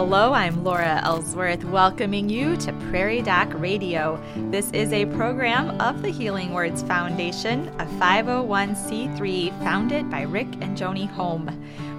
Hello, I'm Laura Ellsworth, welcoming you to Prairie Doc Radio. This is a program of the Healing Words Foundation, a 501c3 founded by Rick and Joni Holm.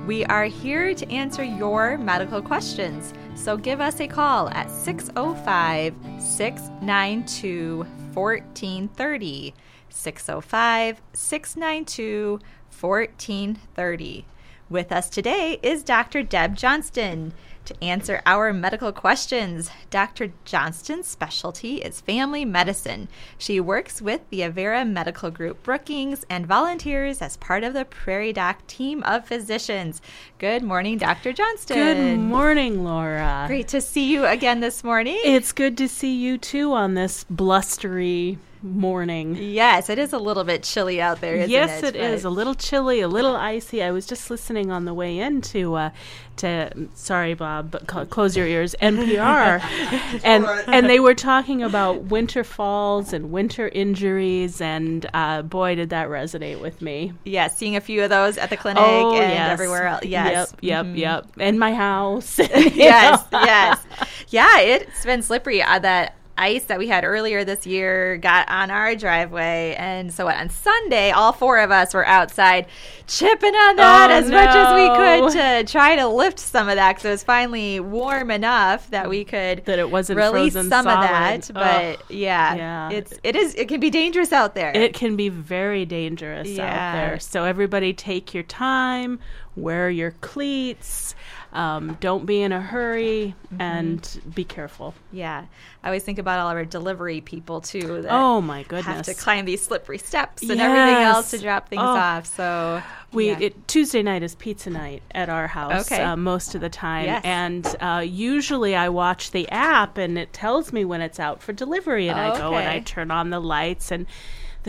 We are here to answer your medical questions, so give us a call at 605 692 1430. 605 692 1430. With us today is Dr. Deb Johnston to answer our medical questions. Dr. Johnston's specialty is family medicine. She works with the Avera Medical Group Brookings and volunteers as part of the Prairie Doc team of physicians. Good morning, Dr. Johnston. Good morning, Laura. Great to see you again this morning. It's good to see you too on this blustery morning. Yes, it is a little bit chilly out there. yes, it, it is a little chilly, a little icy. I was just listening on the way in to, uh, to sorry, Bob, but cl- close your ears, NPR, and and they were talking about winter falls and winter injuries, and uh, boy, did that resonate with me. Yes, seeing a few of those at the clinic oh, and yes. everywhere else. Yes, yep, yep, mm-hmm. yep, and my house. yes, yes, yeah. It's been slippery. Uh, that ice that we had earlier this year got on our driveway. And so on Sunday, all four of us were outside chipping on that oh, as no. much as we could to try to lift some of that because it was finally warm enough that we could that it wasn't release some solid. of that. But yeah, yeah, it's it is it can be dangerous out there. It can be very dangerous yeah. out there. So everybody take your time, wear your cleats. Um, don't be in a hurry mm-hmm. and be careful. Yeah. I always think about all our delivery people too. That oh my goodness! Have to climb these slippery steps and yes. everything else to drop things oh. off. So we yeah. it, Tuesday night is pizza night at our house okay. uh, most of the time, yes. and uh, usually I watch the app and it tells me when it's out for delivery, and oh, I go okay. and I turn on the lights and.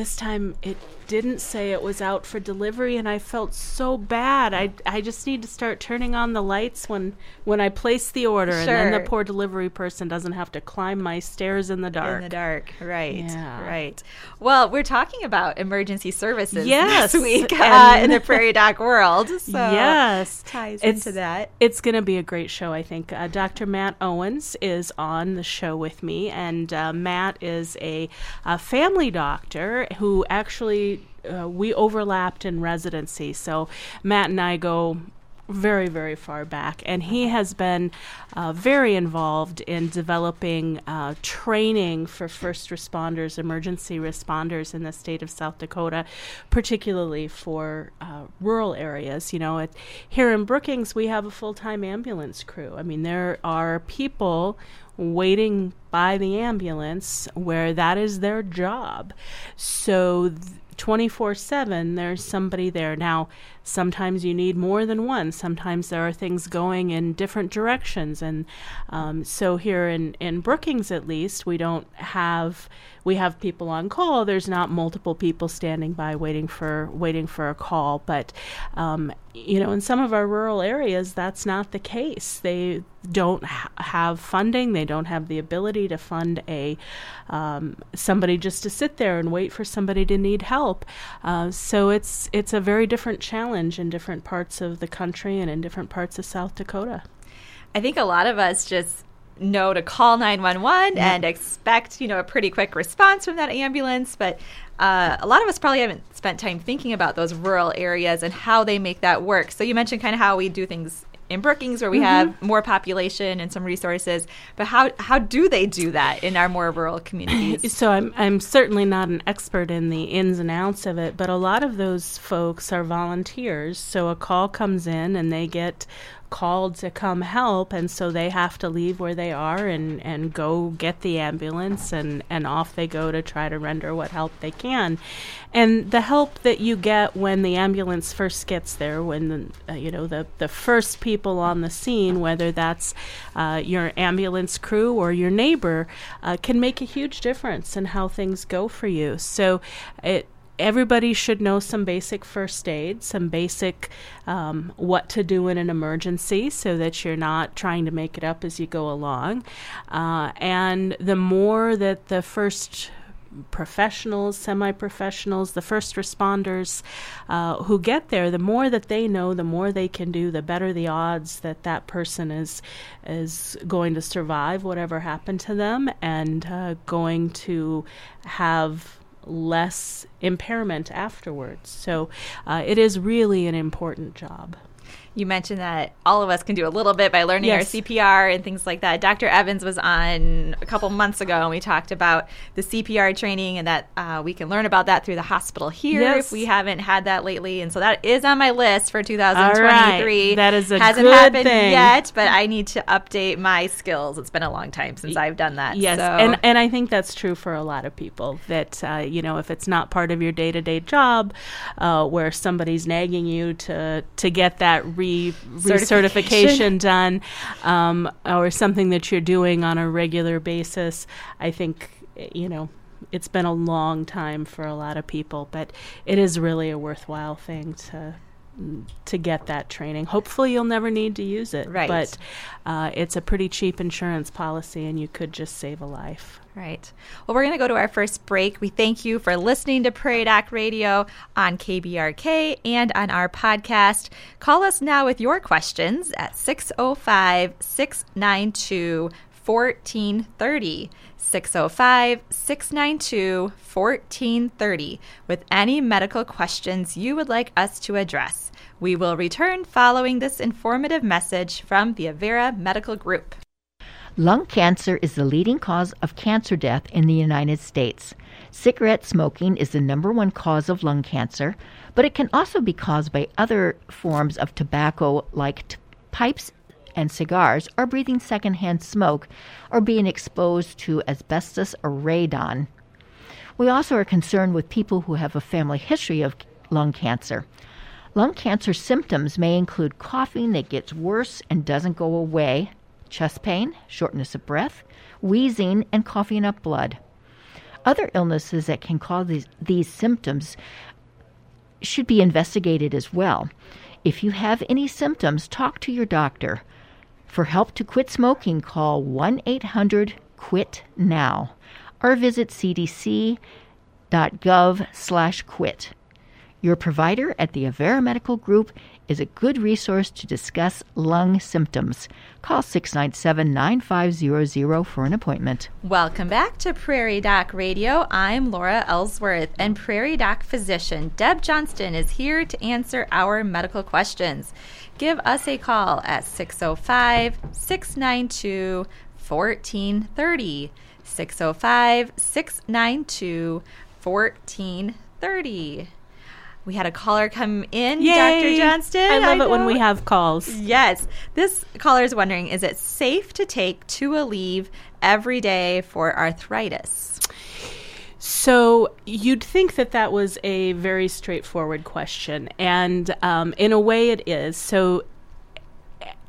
This time it didn't say it was out for delivery and I felt so bad. I, I just need to start turning on the lights when when I place the order sure. and then the poor delivery person doesn't have to climb my stairs in the dark. In the dark, right. Yeah. Right. Well, we're talking about emergency services yes. this week uh, in the Prairie Doc world. So yes. ties it's, into that. It's going to be a great show, I think. Uh, Dr. Matt Owens is on the show with me, and uh, Matt is a, a family doctor who actually uh, we overlapped in residency. So Matt and I go very, very far back. And he has been uh, very involved in developing uh, training for first responders, emergency responders in the state of South Dakota, particularly for uh, rural areas. You know, here in Brookings, we have a full time ambulance crew. I mean, there are people waiting by the ambulance where that is their job. So, th- 24 7, there's somebody there. Now, sometimes you need more than one. Sometimes there are things going in different directions. And um, so, here in, in Brookings, at least, we don't have. We have people on call. There's not multiple people standing by waiting for waiting for a call. But um, you know, in some of our rural areas, that's not the case. They don't ha- have funding. They don't have the ability to fund a um, somebody just to sit there and wait for somebody to need help. Uh, so it's it's a very different challenge in different parts of the country and in different parts of South Dakota. I think a lot of us just know to call 911 Yeah. and expect, you know, a pretty quick response from that ambulance, but uh, a lot of us probably haven't spent time thinking about those rural areas and how they make that work. So you mentioned kind of how we do things in Brookings where we Mhm. have more population and some resources, but how how do they do that in our more rural communities? So I'm I'm certainly not an expert in the ins and outs of it, but a lot of those folks are volunteers. So a call comes in and they get called to come help and so they have to leave where they are and, and go get the ambulance and, and off they go to try to render what help they can. And the help that you get when the ambulance first gets there, when the, uh, you know the, the first people on the scene, whether that's uh, your ambulance crew or your neighbor, uh, can make a huge difference in how things go for you. So it everybody should know some basic first aid, some basic um, what to do in an emergency so that you're not trying to make it up as you go along. Uh, and the more that the first professionals, semi professionals, the first responders uh, who get there, the more that they know, the more they can do, the better the odds that that person is is going to survive whatever happened to them and uh, going to have less impairment afterwards. So uh, it is really an important job. You mentioned that all of us can do a little bit by learning Yes. our CPR and things like that. Dr. Evans was on a couple months ago, and we talked about the CPR training and that uh, we can learn about that through the hospital here Yes. if we haven't had that lately. And so that is on my list for 2023. That is a Hasn't good happened thing. yet, but I need to update my skills. It's been a long time since I've done that. Yes, so. and and I think that's true for a lot of people. That uh, you know, if it's not part of your day to day job, uh, where somebody's nagging you to to get that re recertification done, um, or something that you're doing on a regular basis, I think you know. It's been a long time for a lot of people, but it is really a worthwhile thing to to get that training. Hopefully, you'll never need to use it. Right. But uh, it's a pretty cheap insurance policy, and you could just save a life. Right. Well, we're going to go to our first break. We thank you for listening to Prairie Doc Radio on KBRK and on our podcast. Call us now with your questions at 605 692 1430. 605 692 1430 with any medical questions you would like us to address. We will return following this informative message from the Avera Medical Group. Lung cancer is the leading cause of cancer death in the United States. Cigarette smoking is the number one cause of lung cancer, but it can also be caused by other forms of tobacco like t- pipes and cigars, or breathing secondhand smoke, or being exposed to asbestos or radon. We also are concerned with people who have a family history of lung cancer. Lung cancer symptoms may include coughing that gets worse and doesn't go away, chest pain, shortness of breath, wheezing, and coughing up blood. Other illnesses that can cause these, these symptoms should be investigated as well. If you have any symptoms, talk to your doctor. For help to quit smoking, call 1 800 QUIT NOW or visit cdc.gov slash quit. Your provider at the Avera Medical Group is a good resource to discuss lung symptoms. Call 697 9500 for an appointment. Welcome back to Prairie Doc Radio. I'm Laura Ellsworth, and Prairie Doc physician Deb Johnston is here to answer our medical questions. Give us a call at 605 692 1430. 605 692 1430. We had a caller come in, Yay! Dr. Johnston. I love it when we have calls. Yes. This caller is wondering is it safe to take two Aleve every day for arthritis? So you'd think that that was a very straightforward question, and um, in a way, it is. So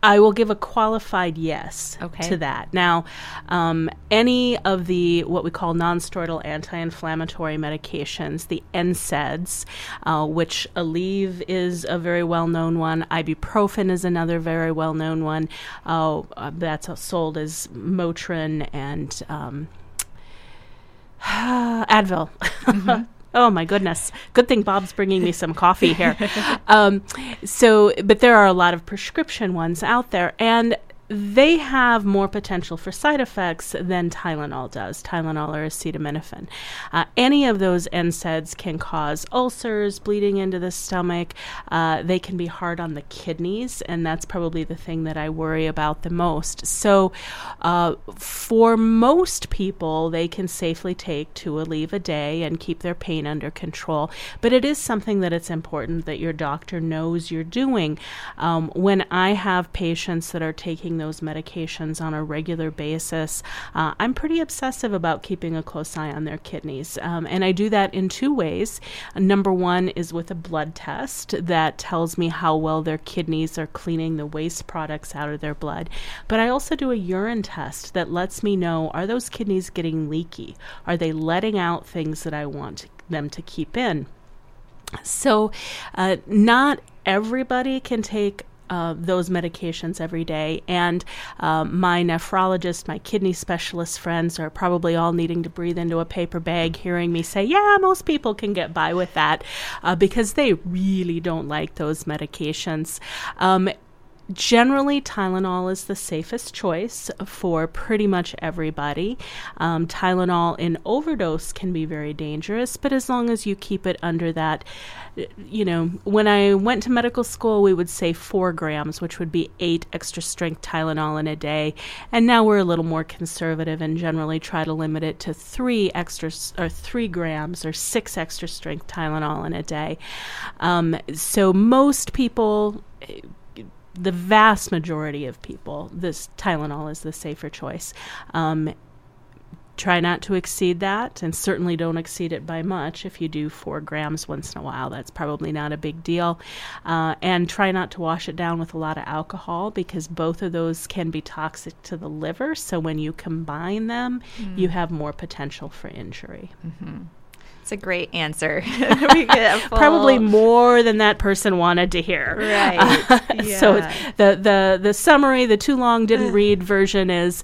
I will give a qualified yes Okay. to that. Now, um, any of the what we call nonsteroidal anti-inflammatory medications, the NSAIDs, uh, which Aleve is a very well-known one, ibuprofen is another very well-known one. Uh, uh, that's uh, sold as Motrin and. Um, Advil. oh my goodness! Good thing Bob's bringing me some coffee here. um, so, but there are a lot of prescription ones out there, and they have more potential for side effects than Tylenol does. Tylenol or acetaminophen. Uh, any of those NSAIDs can cause ulcers, bleeding into the stomach. Uh, they can be hard on the kidneys, and that's probably the thing that I worry about the most. So, uh, for most people, they can safely take two Aleve a day and keep their pain under control. But it is something that it's important that your doctor knows you're doing. Um, when I have patients that are taking those medications on a regular basis, uh, I'm pretty obsessive about keeping a close eye on their kidneys. Um, and I do that in two ways. Number one is with a blood test that tells me how well their kidneys are cleaning the waste products out of their blood. But I also do a urine test that lets me know are those kidneys getting leaky? Are they letting out things that I want them to keep in? So, uh, not everybody can take uh, those medications every day. And um, my nephrologist, my kidney specialist friends are probably all needing to breathe into a paper bag, hearing me say, Yeah, most people can get by with that uh, because they really don't like those medications. Um, Generally, Tylenol is the safest choice for pretty much everybody. Um, Tylenol in overdose can be very dangerous, but as long as you keep it under that, you know, when I went to medical school, we would say four grams, which would be eight extra strength Tylenol in a day. And now we're a little more conservative and generally try to limit it to three extra or three grams or six extra strength Tylenol in a day. Um, so most people the vast majority of people, this Tylenol is the safer choice. Um, try not to exceed that, and certainly don't exceed it by much. If you do four grams once in a while, that's probably not a big deal. Uh, and try not to wash it down with a lot of alcohol because both of those can be toxic to the liver. So when you combine them, mm. you have more potential for injury. Mm-hmm. It's a great answer. Probably more than that person wanted to hear. Right. Uh, yeah. So the the the summary, the too long didn't read version is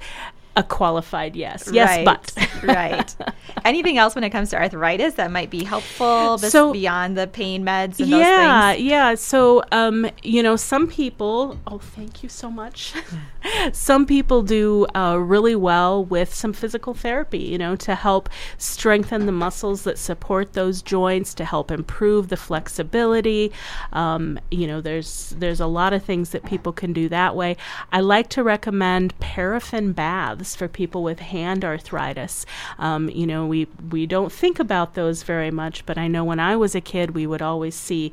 a qualified yes. Yes, right, but. right. Anything else when it comes to arthritis that might be helpful so, beyond the pain meds and yeah, Yeah, So, um, you know, some people, oh, thank you so much. some people do uh, really well with some physical therapy, you know, to help strengthen the muscles that support those joints, to help improve the flexibility. Um, you know, there's there's a lot of things that people can do that way. I like to recommend paraffin baths for people with hand arthritis. Um, you know, we we don't think about those very much, but I know when I was a kid, we would always see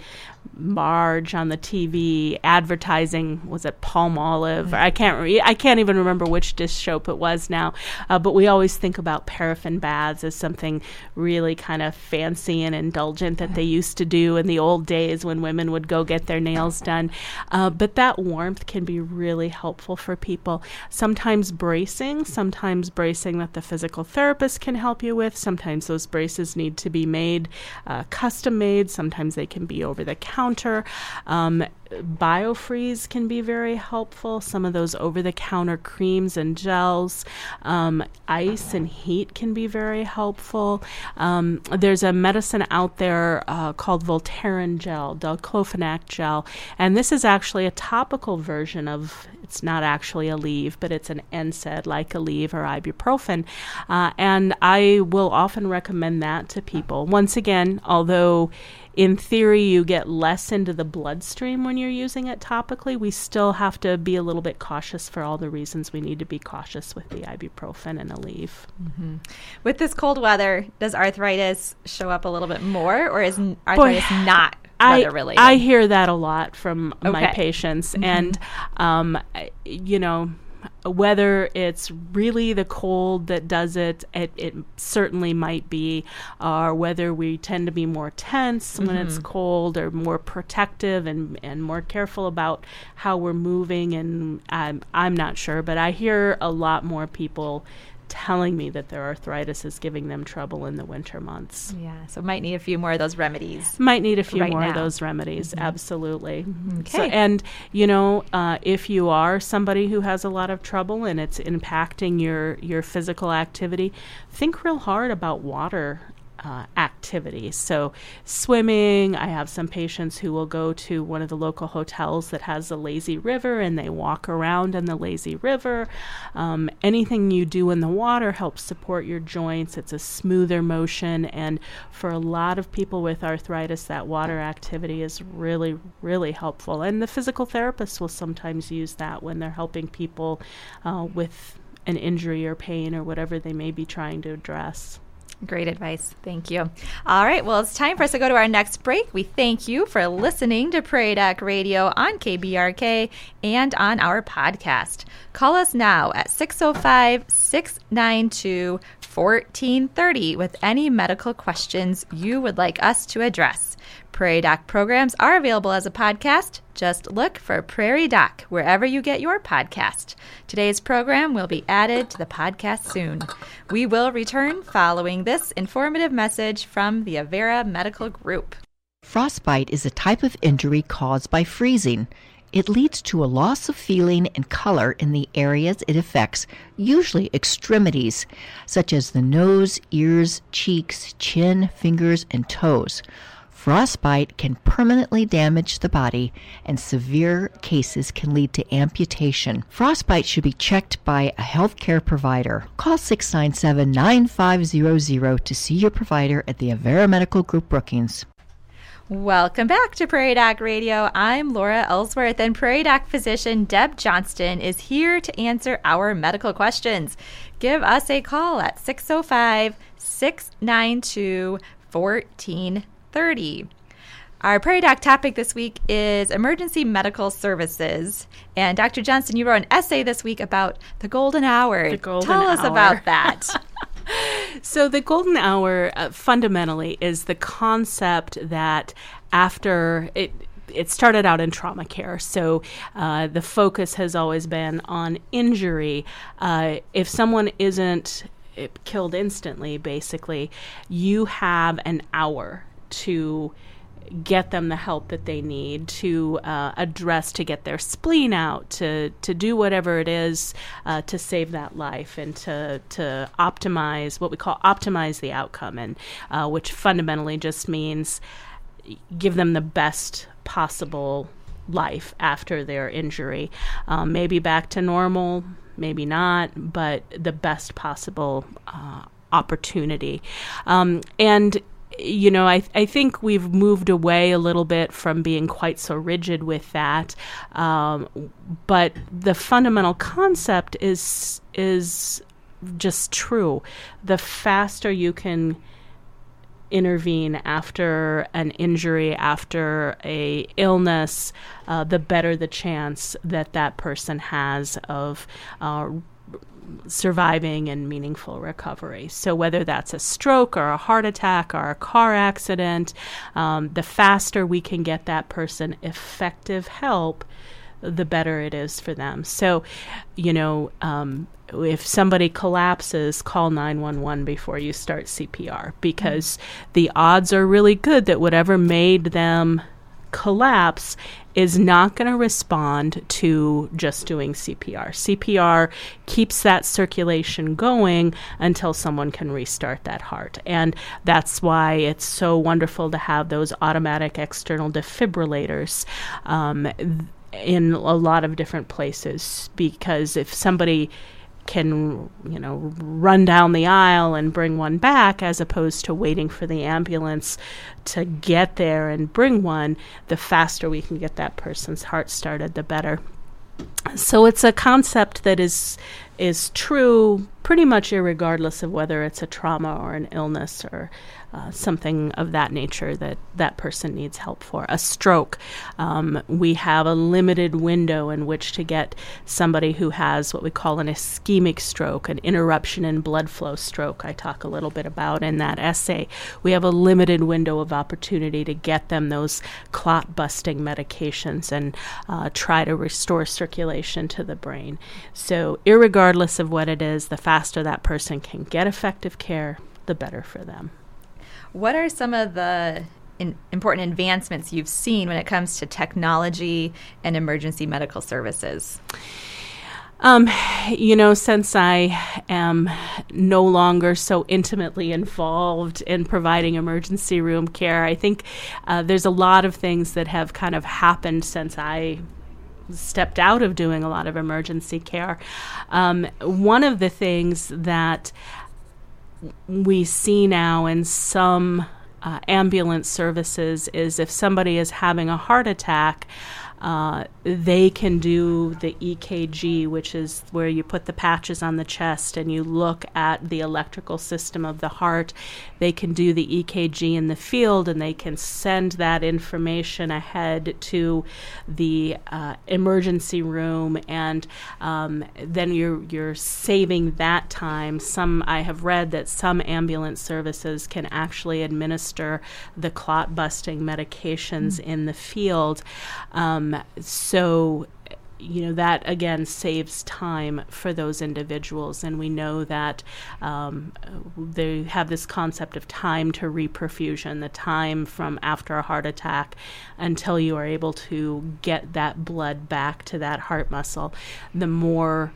Marge on the TV advertising was it Palmolive? I can't re- I can't even remember which dish soap it was now, uh, but we always think about paraffin baths as something really kind of fancy and indulgent that they used to do in the old days when women would go get their nails done. Uh, but that warmth can be really helpful for people. Sometimes bracing, sometimes bracing that the physical therapist can help you with. Sometimes those braces need to be made uh, custom made. Sometimes they can be over the counter counter. Um, Biofreeze can be very helpful. Some of those over the counter creams and gels. Um, ice and heat can be very helpful. Um, there's a medicine out there uh, called Voltaren gel, diclofenac gel, and this is actually a topical version of it's not actually Aleve, but it's an NSAID like Aleve or ibuprofen. Uh, and I will often recommend that to people. Once again, although in theory you get less into the bloodstream when you're using it topically, we still have to be a little bit cautious for all the reasons we need to be cautious with the ibuprofen and Aleve. Mm-hmm. With this cold weather, does arthritis show up a little bit more, or is arthritis Boy, not? Weather related? I, I hear that a lot from okay. my patients, mm-hmm. and um, you know, whether it's really the cold that does it, it, it certainly might be, or whether we tend to be more tense mm-hmm. when it's cold or more protective and, and more careful about how we're moving. And I'm, I'm not sure, but I hear a lot more people telling me that their arthritis is giving them trouble in the winter months. Yeah, so might need a few more of those remedies. Might need a few right more now. of those remedies, mm-hmm. absolutely. Okay. So, and, you know, uh, if you are somebody who has a lot of trouble and it's impacting your, your physical activity, think real hard about water uh, activities. So, swimming, I have some patients who will go to one of the local hotels that has a lazy river and they walk around in the lazy river. Um, anything you do in the water helps support your joints. It's a smoother motion. And for a lot of people with arthritis, that water activity is really, really helpful. And the physical therapists will sometimes use that when they're helping people uh, with an injury or pain or whatever they may be trying to address. Great advice. Thank you. All right. Well, it's time for us to go to our next break. We thank you for listening to Prairie Doc Radio on KBRK and on our podcast. Call us now at 605 692 1430 with any medical questions you would like us to address. Prairie Doc programs are available as a podcast. Just look for Prairie Doc wherever you get your podcast. Today's program will be added to the podcast soon. We will return following this informative message from the Avera Medical Group. Frostbite is a type of injury caused by freezing. it leads to a loss of feeling and color in the areas it affects, usually extremities, such as the nose, ears, cheeks, chin, fingers, and toes. Frostbite can permanently damage the body, and severe cases can lead to amputation. Frostbite should be checked by a healthcare provider. Call 697 9500 to see your provider at the Avera Medical Group Brookings. Welcome back to Prairie Doc Radio. I'm Laura Ellsworth, and Prairie Doc physician Deb Johnston is here to answer our medical questions. Give us a call at 605 692 1430. Our Prairie Doc topic this week is emergency medical services. And Dr. Johnston, you wrote an essay this week about the golden hour. The golden Tell us about that. So, the golden hour uh, fundamentally is the concept that after it, it started out in trauma care, so uh, the focus has always been on injury. Uh, if someone isn't eh, killed instantly, basically, you have an hour to get them the help that they need to uh, address to get their spleen out to to do whatever it is uh, to save that life and to to optimize what we call optimize the outcome and uh, which fundamentally just means give them the best possible life after their injury. Um, maybe back to normal maybe not but the best possible uh, opportunity. Um, and you know, I, I think we've moved away a little bit from being quite so rigid with that. Um, but the fundamental concept is is just true. The faster you can intervene after an injury, after a illness, uh, the better the chance that that person has of uh, surviving and meaningful recovery. So, whether that's a stroke or a heart attack or a car accident, um, the faster we can get that person effective help, the better it is for them. So, you know, um, if somebody collapses, call 911 before you start CPR because the odds are really good that whatever made them collapse is not going to respond to just doing CPR. CPR keeps that circulation going until someone can restart that heart. And that's why it's so wonderful to have those automatic external defibrillators. Um, in a lot of different places because if somebody can you know run down the aisle and bring one back as opposed to waiting for the ambulance to get there and bring one the faster we can get that person's heart started the better. So it's a concept that is is true pretty much regardless of whether it's a trauma or an illness or uh, something of that nature that that person needs help for. A stroke, um, we have a limited window in which to get somebody who has what we call an ischemic stroke, an interruption in blood flow stroke. I talk a little bit about in that essay. We have a limited window of opportunity to get them those clot busting medications and uh, try to restore circulation to the brain. So, regardless of what it is, the faster that person can get effective care, the better for them. What are some of the important advancements you've seen when it comes to technology and emergency medical services? Um, you know, since I am no longer so intimately involved in providing emergency room care, I think uh, there's a lot of things that have kind of happened since I stepped out of doing a lot of emergency care. Um, one of the things that we see now in some uh, ambulance services is if somebody is having a heart attack, uh, they can do the EKG, which is where you put the patches on the chest and you look at the electrical system of the heart. They can do the EKG in the field and they can send that information ahead to the uh, emergency room, and um, then you're you're saving that time. Some I have read that some ambulance services can actually administer the clot busting medications mm. in the field. Um, so you know that again saves time for those individuals, and we know that um, they have this concept of time to reperfusion, the time from after a heart attack until you are able to get that blood back to that heart muscle. The more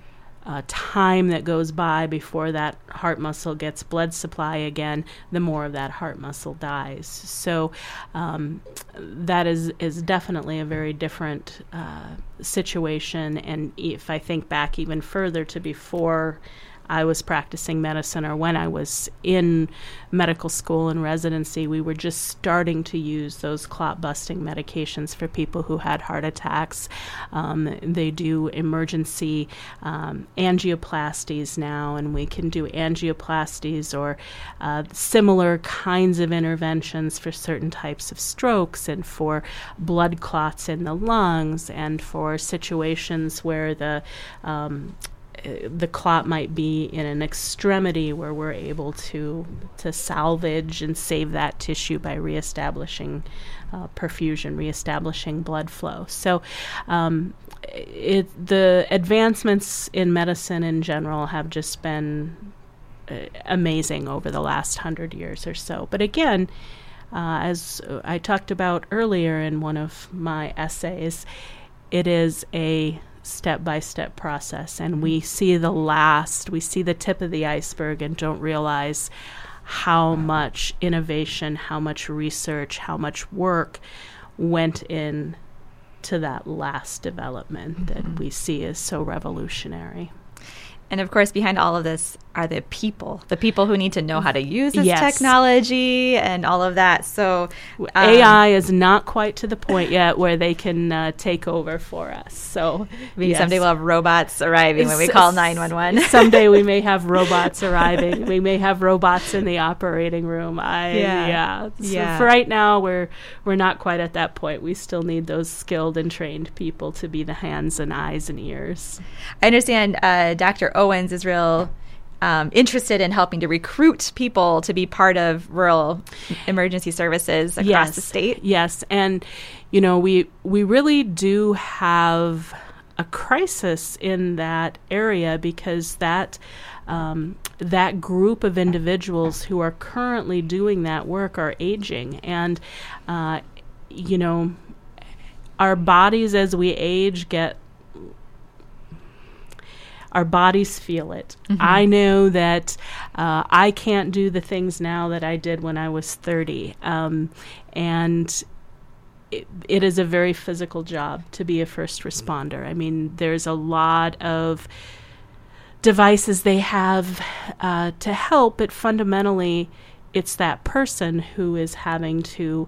uh, time that goes by before that heart muscle gets blood supply again, the more of that heart muscle dies. So um, that is is definitely a very different uh, situation. And if I think back even further to before I was practicing medicine or when I was in medical school and residency, we were just starting to use those clot busting medications for people who had heart attacks. Um, they do emergency um, angioplasties now, and we can do angioplasties or uh, similar kinds of interventions for certain types of strokes and for blood clots in the lungs and for situations where the um, the clot might be in an extremity where we're able to to salvage and save that tissue by reestablishing uh, perfusion, reestablishing blood flow. So, um, it, the advancements in medicine in general have just been uh, amazing over the last hundred years or so. But again, uh, as I talked about earlier in one of my essays, it is a step by step process and we see the last we see the tip of the iceberg and don't realize how much innovation how much research how much work went in to that last development mm-hmm. that we see as so revolutionary and of course, behind all of this are the people, the people who need to know how to use this yes. technology and all of that. So um, AI is not quite to the point yet where they can uh, take over for us. So maybe yes. someday we'll have robots arriving when we call 911. someday we may have robots arriving. We may have robots in the operating room. I, yeah. Yeah. So yeah. for right now, we're, we're not quite at that point. We still need those skilled and trained people to be the hands and eyes and ears. I understand uh, Dr. Owens is real um, interested in helping to recruit people to be part of rural emergency services across yes, the state. Yes, and you know we we really do have a crisis in that area because that um, that group of individuals who are currently doing that work are aging, and uh, you know our bodies as we age get our bodies feel it. Mm-hmm. I know that uh, I can't do the things now that I did when I was 30. Um, and it, it is a very physical job to be a first responder. I mean, there's a lot of devices they have uh, to help, but fundamentally, it's that person who is having to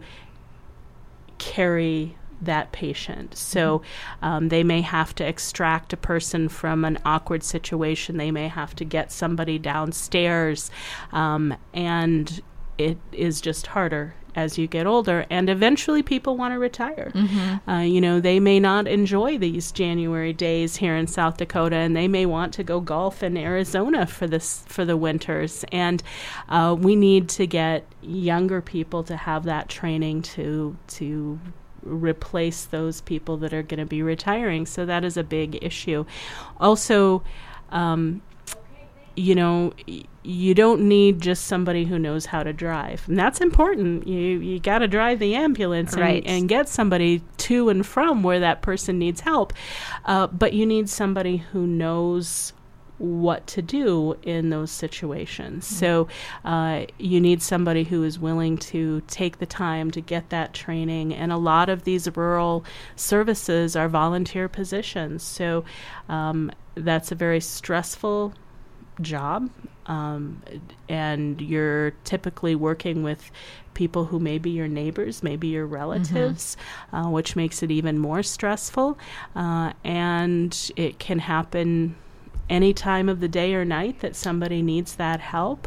carry that patient. So um, they may have to extract a person from an awkward situation. They may have to get somebody downstairs, um, and it is just harder as you get older and eventually people want to retire mm-hmm. uh, you know they may not enjoy these january days here in south dakota and they may want to go golf in arizona for this for the winters and uh, we need to get younger people to have that training to to replace those people that are going to be retiring. So that is a big issue. Also, um, you know, you don't need just somebody who knows how to drive, and that's important. You you got to drive the ambulance and, and, get somebody to and from where that person needs help. Uh, but you need somebody who knows what to do in those situations. Mm-hmm. So uh, you need somebody who is willing to take the time to get that training. And a lot of these rural services are volunteer positions. So um, that's a very stressful job. Um, and you're typically working with people who may be your neighbors, maybe your relatives, mm-hmm. uh, which makes it even more stressful. Uh, and it can happen any time of the day or night that somebody needs that help.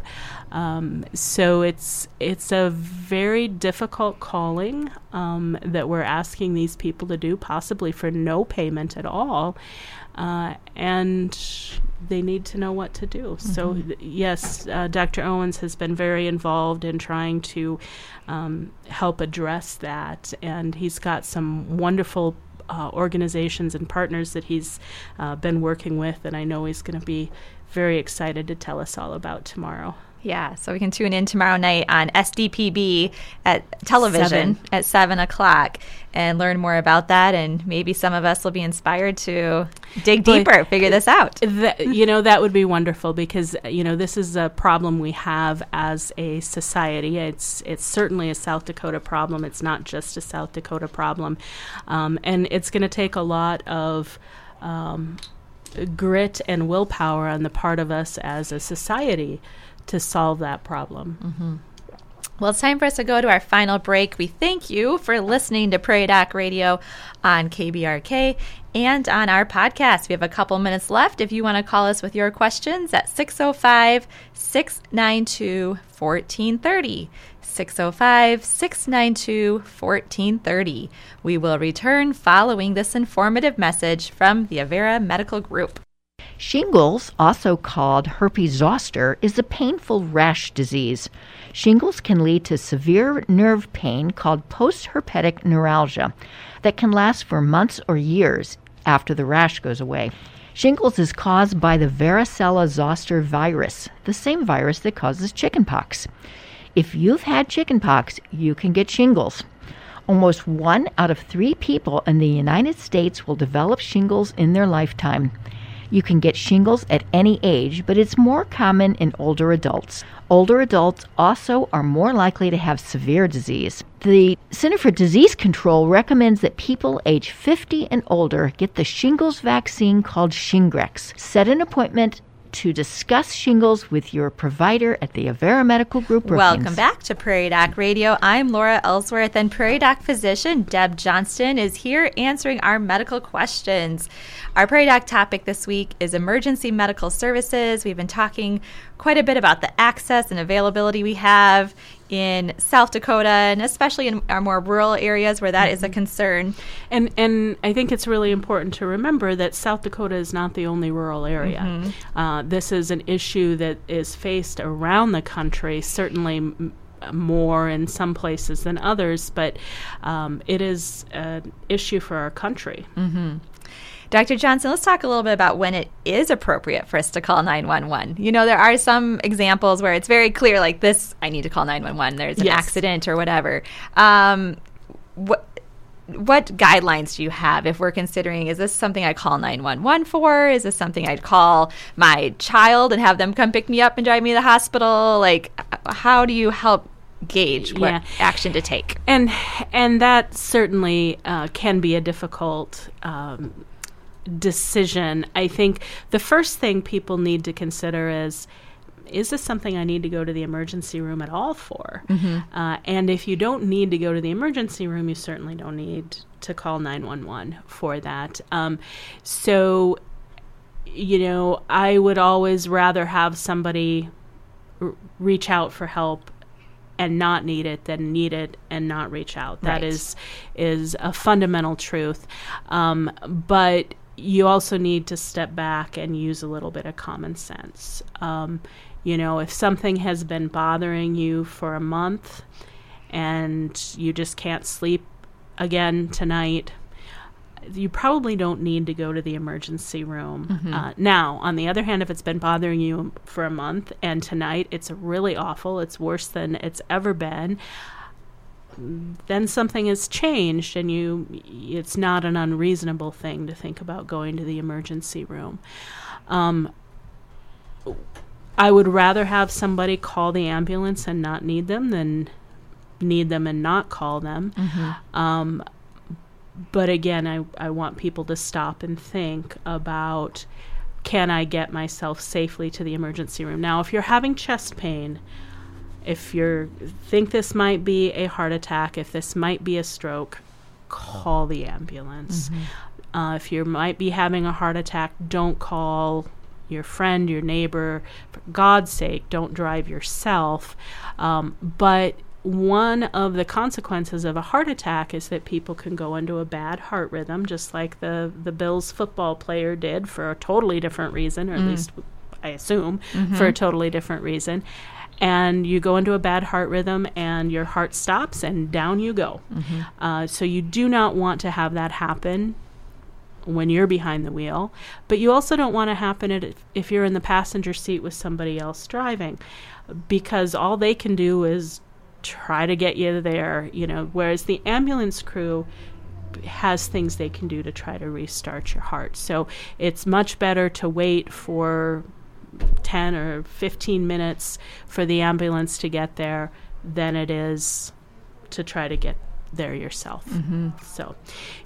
Um, so it's it's a very difficult calling um, that we're asking these people to do, possibly for no payment at all. Uh, and they need to know what to do. Mm-hmm. So, th- yes, uh, Dr. Owens has been very involved in trying to um, help address that, and he's got some wonderful uh, organizations and partners that he's uh, been working with, and I know he's going to be very excited to tell us all about tomorrow. Yeah, so we can tune in tomorrow night on SDPB at television Seven. at 7 o'clock and learn more about that. And maybe some of us will be inspired to dig Boy, deeper, figure this out. That, you know, that would be wonderful because you know this is a problem we have as a society. It's it's certainly a South Dakota problem. It's not just a South Dakota problem, um, and it's going to take a lot of. Um, grit and willpower on the part of us as a society to solve that problem. Mm-hmm. Well, it's time for us to go to our final break. We thank you for listening to Prairie Doc Radio on KBRK and on our podcast. We have a couple minutes left if you want to call us with your questions at 605 692 1430. 605 692 1430. We will return following this informative message from the Avera Medical Group. Shingles, also called herpes zoster, is a painful rash disease. Shingles can lead to severe nerve pain called postherpetic neuralgia that can last for months or years after the rash goes away. Shingles is caused by the varicella zoster virus, the same virus that causes chickenpox. If you've had chickenpox, you can get shingles. Almost one out of three people in the United States will develop shingles in their lifetime. You can get shingles at any age, but it's more common in older adults. Older adults also are more likely to have severe disease. The Center for Disease Control recommends that people age 50 and older get the shingles vaccine called Shingrix. Set an appointment to discuss shingles with your provider at the Avera Medical Group. Brookings. Welcome back to Prairie Doc Radio. I'm Laura Ellsworth, and Prairie Doc physician Deb Johnston is here answering our medical questions. Our Prairie Doc topic this week is emergency medical services. We've been talking quite a bit about the access and availability we have in South Dakota, and especially in our more rural areas where that is a concern. And and I think it's really important to remember that South Dakota is not the only rural area. Uh, this is an issue that is faced around the country, certainly. M- more in some places than others, but um, it is an issue for our country. Dr. Johnston, let's talk a little bit about when it is appropriate for us to call 911. You know, there are some examples where it's very clear, like this, I need to call 911. There's an Yes. accident or whatever. Um, what what guidelines do you have if we're considering is this something I call 911 for? Is this something I'd call my child and have them come pick me up and drive me to the hospital? Like, how do you help gauge what Yeah. action to take? and and that certainly uh, can be a difficult um, decision. I think the first thing people need to consider is. Is this something I need to go to the emergency room at all for? Uh, and if you don't need to go to the emergency room, you certainly don't need to call 911 for that. Um, so, you know, I would always rather have somebody r- reach out for help and not need it than need it and not reach out. That Right. is is a fundamental truth. Um, but you also need to step back and use a little bit of common sense. Um, you know, if something has been bothering you for a month and you just can't sleep again tonight, you probably don't need to go to the emergency room. Uh, now, on the other hand, if it's been bothering you for a month and tonight it's really awful, it's worse than it's ever been, then something has changed and you it's not an unreasonable thing to think about going to the emergency room. Um, I would rather have somebody call the ambulance and not need them than need them and not call them. Um, but again, I, I want people to stop and think about can I get myself safely to the emergency room? Now, if you're having chest pain, if you think this might be a heart attack, if this might be a stroke, call the ambulance. Uh, if you might be having a heart attack, don't call your friend, your neighbor. For God's sake, don't drive yourself. Um, but one of the consequences of a heart attack is that people can go into a bad heart rhythm, just like the, the Bills football player did for a totally different reason, or at least I assume for a totally different reason. And you go into a bad heart rhythm and your heart stops and down you go. Mm-hmm. Uh, so you do not want to have that happen when you're behind the wheel, but you also don't want to happen if, if you're in the passenger seat with somebody else driving because all they can do is try to get you there, you know, whereas the ambulance crew has things they can do to try to restart your heart. So it's much better to wait for 10 or 15 minutes for the ambulance to get there than it is to try to get there yourself. Mm-hmm. So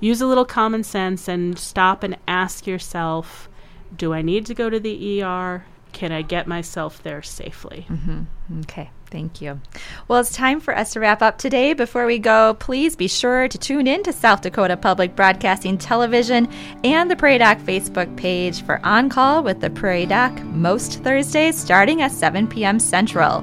use a little common sense and stop and ask yourself do I need to go to the ER? Can I get myself there safely? Mm-hmm. Okay. Thank you. Well, it's time for us to wrap up today. Before we go, please be sure to tune in to South Dakota Public Broadcasting Television and the Prairie Doc Facebook page for On Call with the Prairie Doc most Thursdays starting at 7 p.m. Central.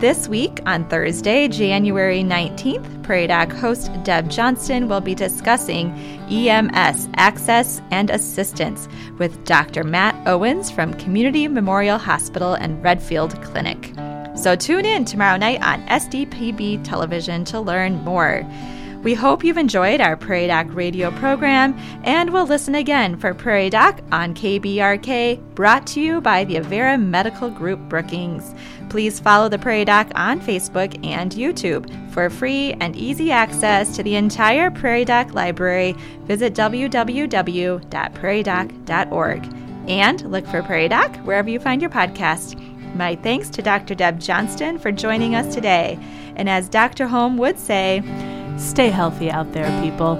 This week, on Thursday, January 19th, Prairie Doc host Deb Johnston will be discussing EMS access and assistance with Dr. Matt Owens from Community Memorial Hospital and Redfield Clinic. So tune in tomorrow night on SDPB television to learn more. We hope you've enjoyed our Prairie Doc radio program and we'll listen again for Prairie Doc on KBRK, brought to you by the Avera Medical Group Brookings. Please follow the Prairie Doc on Facebook and YouTube. For free and easy access to the entire Prairie Doc library, visit www.prairiedoc.org and look for Prairie Doc wherever you find your podcast. My thanks to Dr. Deb Johnston for joining us today. And as Dr. Holm would say, Stay healthy out there, people.